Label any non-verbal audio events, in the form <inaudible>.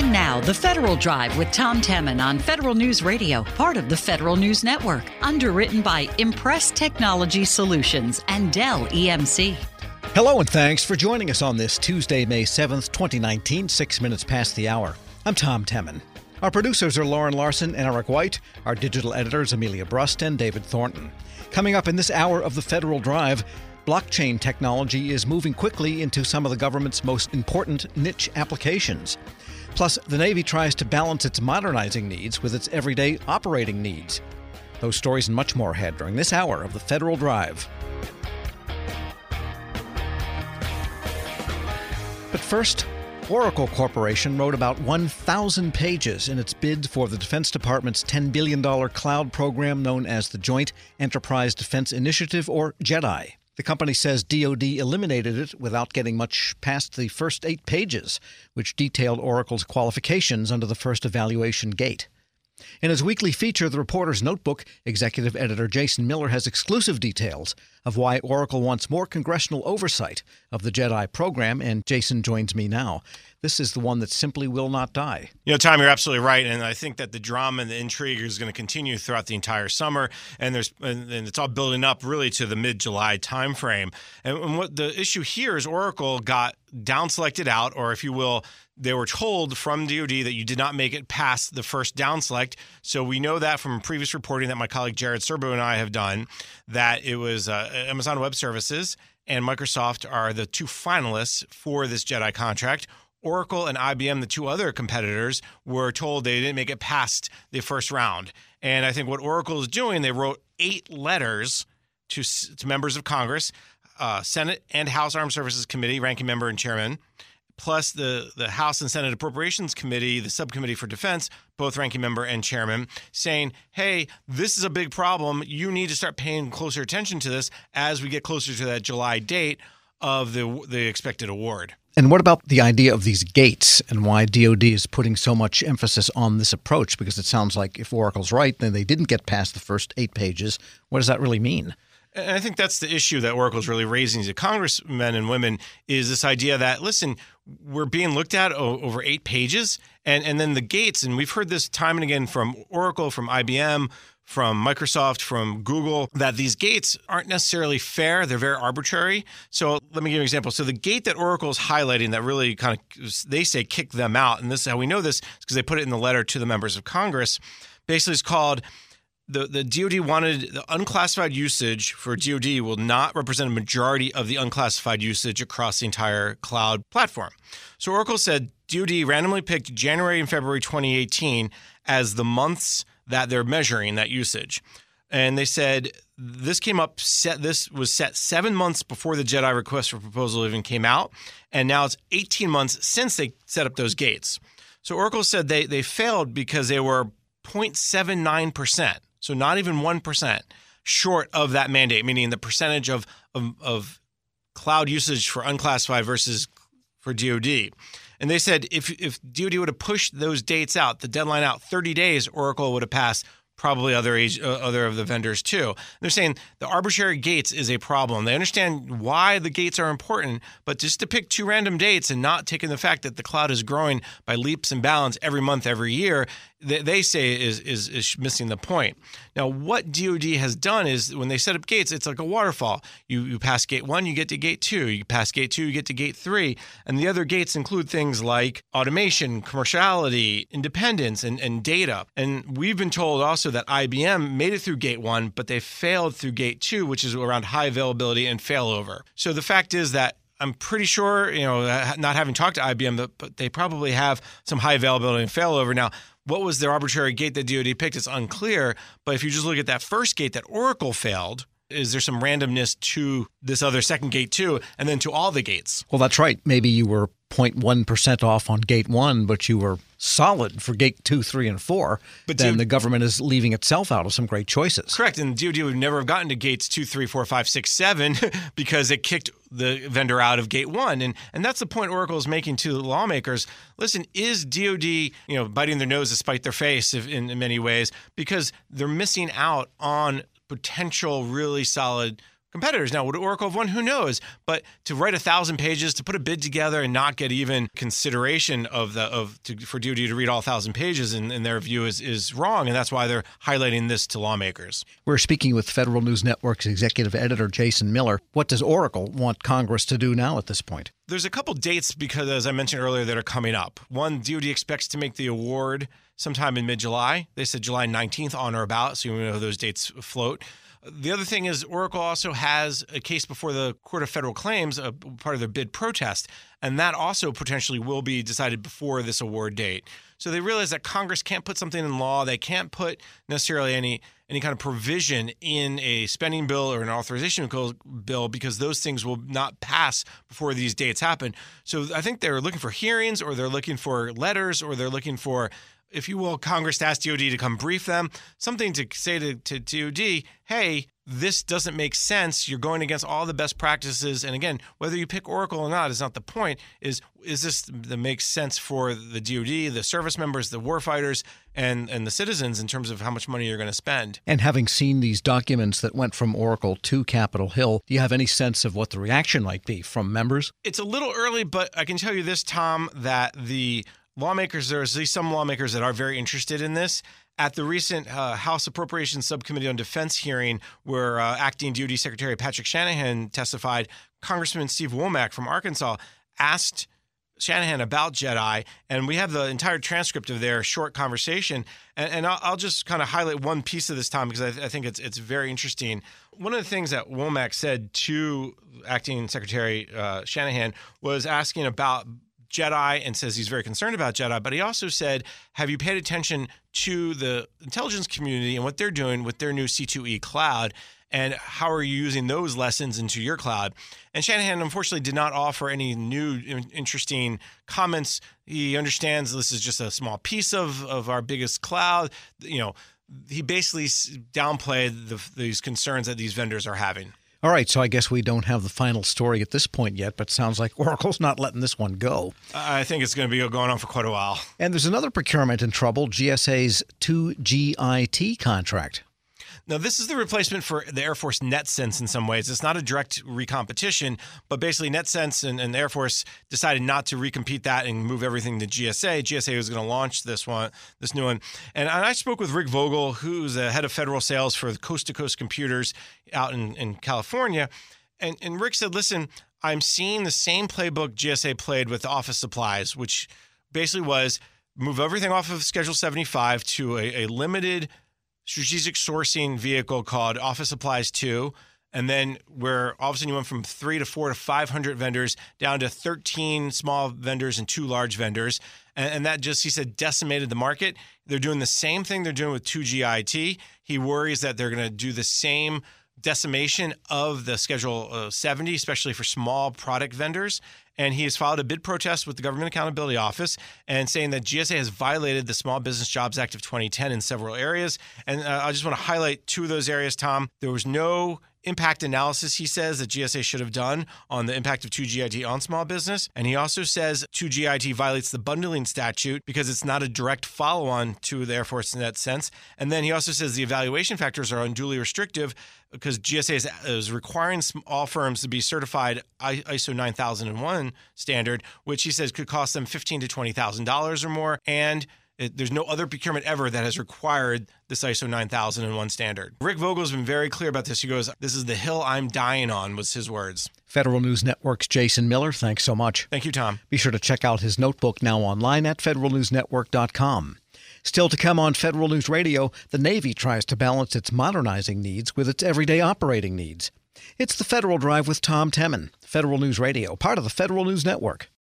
And now, the Federal Drive with Tom Temin on Federal News Radio, part of the Federal News Network, underwritten by Impress Technology Solutions and Dell EMC. Hello, and thanks for joining us on this Tuesday, May 7th, 2019, six minutes past the hour. I'm Tom Temin. Our producers are Lauren Larson and Eric White. Our digital editors, Amelia Brust and David Thornton. Coming up in this hour of the Federal Drive, blockchain technology is moving quickly into some of the government's most important niche applications. Plus, the Navy tries to balance its modernizing needs with its everyday operating needs. Those stories and much more ahead during this hour of the Federal Drive. But first, Oracle Corporation wrote about 1,000 pages in its bid for the Defense Department's $10 billion cloud program known as the Joint Enterprise Defense Initiative, or JEDI. The company says DoD eliminated it without getting much past the first eight pages, which detailed Oracle's qualifications under the first evaluation gate. In his weekly feature, The Reporter's Notebook, executive editor Jason Miller has exclusive details of why Oracle wants more congressional oversight of the JEDI program, and Jason joins me now. This is the one that simply will not die. You know, Tom, you're absolutely right, and I think that the drama and the intrigue is going to continue throughout the entire summer, and there's and, it's all building up really to the mid-July timeframe. And, and what the issue here is, Oracle got down selected out, or if you will, they were told from DoD that you did not make it past the first down select. So we know that from previous reporting that my colleague Jared Serbu and I have done that it was uh, Amazon Web Services and Microsoft are the two finalists for this JEDI contract. Oracle and IBM, the two other competitors, were told they didn't make it past the first round. And I think what Oracle is doing, they wrote eight letters to, to members of Congress, uh, Senate and House Armed Services Committee, ranking member and chairman, plus the, the House and Senate Appropriations Committee, the Subcommittee for Defense, both ranking member and chairman, saying, hey, this is a big problem. You need to start paying closer attention to this as we get closer to that July date of the, the expected award. And what about the idea of these gates and why DoD is putting so much emphasis on this approach? Because it sounds like if Oracle's right, then they didn't get past the first eight pages. What does that really mean? And I think that's the issue that Oracle is really raising to congressmen and women is this idea that listen, we're being looked at over eight pages, and and then the gates, and we've heard this time and again from Oracle, from IBM, from Microsoft, from Google, that these gates aren't necessarily fair. They're very arbitrary. So let me give you an example. So the gate that Oracle is highlighting that really kind of, they say kick them out. And this is how we know this because they put it in the letter to the members of Congress. Basically, it's called the, the DoD wanted the unclassified usage for DoD will not represent a majority of the unclassified usage across the entire cloud platform. So Oracle said DoD randomly picked January and February 2018 as the months that they're measuring that usage. And they said this came up set this was set 7 months before the JEDI request for proposal even came out and now it's 18 months since they set up those gates. So Oracle said they they failed because they were 0.79%, so not even 1% short of that mandate, meaning the percentage of, of, of cloud usage for unclassified versus for DoD. And they said if if DoD would have pushed those dates out, the deadline out 30 days, Oracle would have passed probably other age, uh, other of the vendors too. They're saying the arbitrary gates is a problem. They understand why the gates are important, but just to pick two random dates and not taking the fact that the cloud is growing by leaps and bounds every month, every year, they, they say is, is is missing the point. Now, what DoD has done is when they set up gates, it's like a waterfall. You you pass gate one, you get to gate two. You pass gate two, you get to gate three, and the other gates include things like automation, commerciality, independence, and, and data. And we've been told also that IBM made it through gate one, but they failed through gate two, which is around high availability and failover. So the fact is that I'm pretty sure, you know, not having talked to IBM, but they probably have some high availability and failover. Now, what was their arbitrary gate that DoD picked? It's unclear. But if you just look at that first gate that Oracle failed, is there some randomness to this other second gate too, and then to all the gates? Well, that's right. Maybe you were 0.1% off on gate one, but you were solid for gate two, three, and four. But then the government is leaving itself out of some great choices. Correct. And DoD would never have gotten to gates two, three, four, five, six, seven <laughs> because it kicked the vendor out of gate one. And and that's the point Oracle is making to lawmakers. Listen, is DoD, you know, biting their nose to spite their face in, in many ways because they're missing out on potential really solid competitors. Now, would Oracle have won? Who knows? But to write a thousand pages, to put a bid together and not get even consideration of the of to, for DoD to read all thousand pages in, in their view is is wrong, and that's why they're highlighting this to lawmakers. We're speaking with Federal News Network's executive editor Jason Miller. What does Oracle want Congress to do now at this point? There's a couple dates because, as I mentioned earlier, that are coming up. One, DoD expects to make the award sometime in mid-July. They said July 19th on or about, so you know those dates float. The other thing is Oracle also has a case before the Court of Federal Claims, a part of their bid protest, and that also potentially will be decided before this award date. So they realize that Congress can't put something in law. They can't put necessarily any any kind of provision in a spending bill or an authorization bill because those things will not pass before these dates happen. So I think they're looking for hearings or they're looking for letters or they're looking for if you will, Congress to ask DOD to come brief them, something to say to, to DOD, hey, this doesn't make sense. You're going against all the best practices. And again, whether you pick Oracle or not is not the point. Is is this that makes sense for the DoD, the service members, the warfighters, and and the citizens in terms of how much money you're going to spend? And having seen these documents that went from Oracle to Capitol Hill, do you have any sense of what the reaction might be from members? It's a little early, but I can tell you this, Tom, that the lawmakers, there's at least some lawmakers that are very interested in this. At the recent uh, House Appropriations Subcommittee on Defense hearing, where uh, acting DoD Secretary Patrick Shanahan testified, Congressman Steve Womack from Arkansas asked Shanahan about Jedi, and we have the entire transcript of their short conversation. And, and I'll, I'll, just kind of highlight one piece of this time because I, I, think it's it's very interesting. One of the things that Womack said to acting Secretary uh, Shanahan was asking about Jedi and says he's very concerned about Jedi, but he also said, Have you paid attention to the intelligence community and what they're doing with their new C2E cloud? And how are you using those lessons into your cloud? And Shanahan, unfortunately, did not offer any new interesting comments. He understands this is just a small piece of, of our biggest cloud. You know, he basically downplayed the, these concerns that these vendors are having. All right, so I guess we don't have the final story at this point yet, but sounds like <laughs> Oracle's not letting this one go. I think it's going to be going on for quite a while. And there's another procurement in trouble GSA's 2GIT contract. Now, this is the replacement for the Air Force NETCENTS in some ways. It's not a direct recompetition, but basically NETCENTS and, and the Air Force decided not to recompete that and move everything to GSA. GSA was going to launch this one, this new one. And I spoke with Rick Vogel, who's the head of federal sales for Coast to Coast Computers out in, in California. And, and Rick said, listen, I'm seeing the same playbook GSA played with office supplies, which basically was move everything off of Schedule 75 to a, a limited – strategic sourcing vehicle called Office Supplies 2. And then where all of a sudden you went from three to four to 500 vendors down to 13 small vendors and two large vendors. And, and, that just, he said, decimated the market. They're doing the same thing they're doing with 2GIT. He worries that they're going to do the same decimation of the Schedule uh, 70, especially for small product vendors. And he has filed a bid protest with the Government Accountability Office and saying that GSA has violated the Small Business Jobs Act of 2010 in several areas. And uh, I just want to highlight two of those areas, Tom. There was no impact analysis he says that GSA should have done on the impact of 2GIT on small business. And he also says 2GIT violates the bundling statute because it's not a direct follow on to the Air Force NETCENTS. And then he also says the evaluation factors are unduly restrictive because GSA is, is requiring all firms to be certified ISO 9001 standard, which he says could cost them fifteen to twenty thousand dollars or more, and it, there's no other procurement ever that has required this ISO 9001 standard. Rick Vogel's been very clear about this. He goes, "This is the hill I'm dying on," was his words. Federal News Network's Jason Miller, thanks so much. Thank you, Tom. Be sure to check out his notebook now online at federalnewsnetwork.com. Still to come on Federal News Radio, the Navy tries to balance its modernizing needs with its everyday operating needs. It's the Federal Drive with Tom Temin, Federal News Radio, part of the Federal News Network.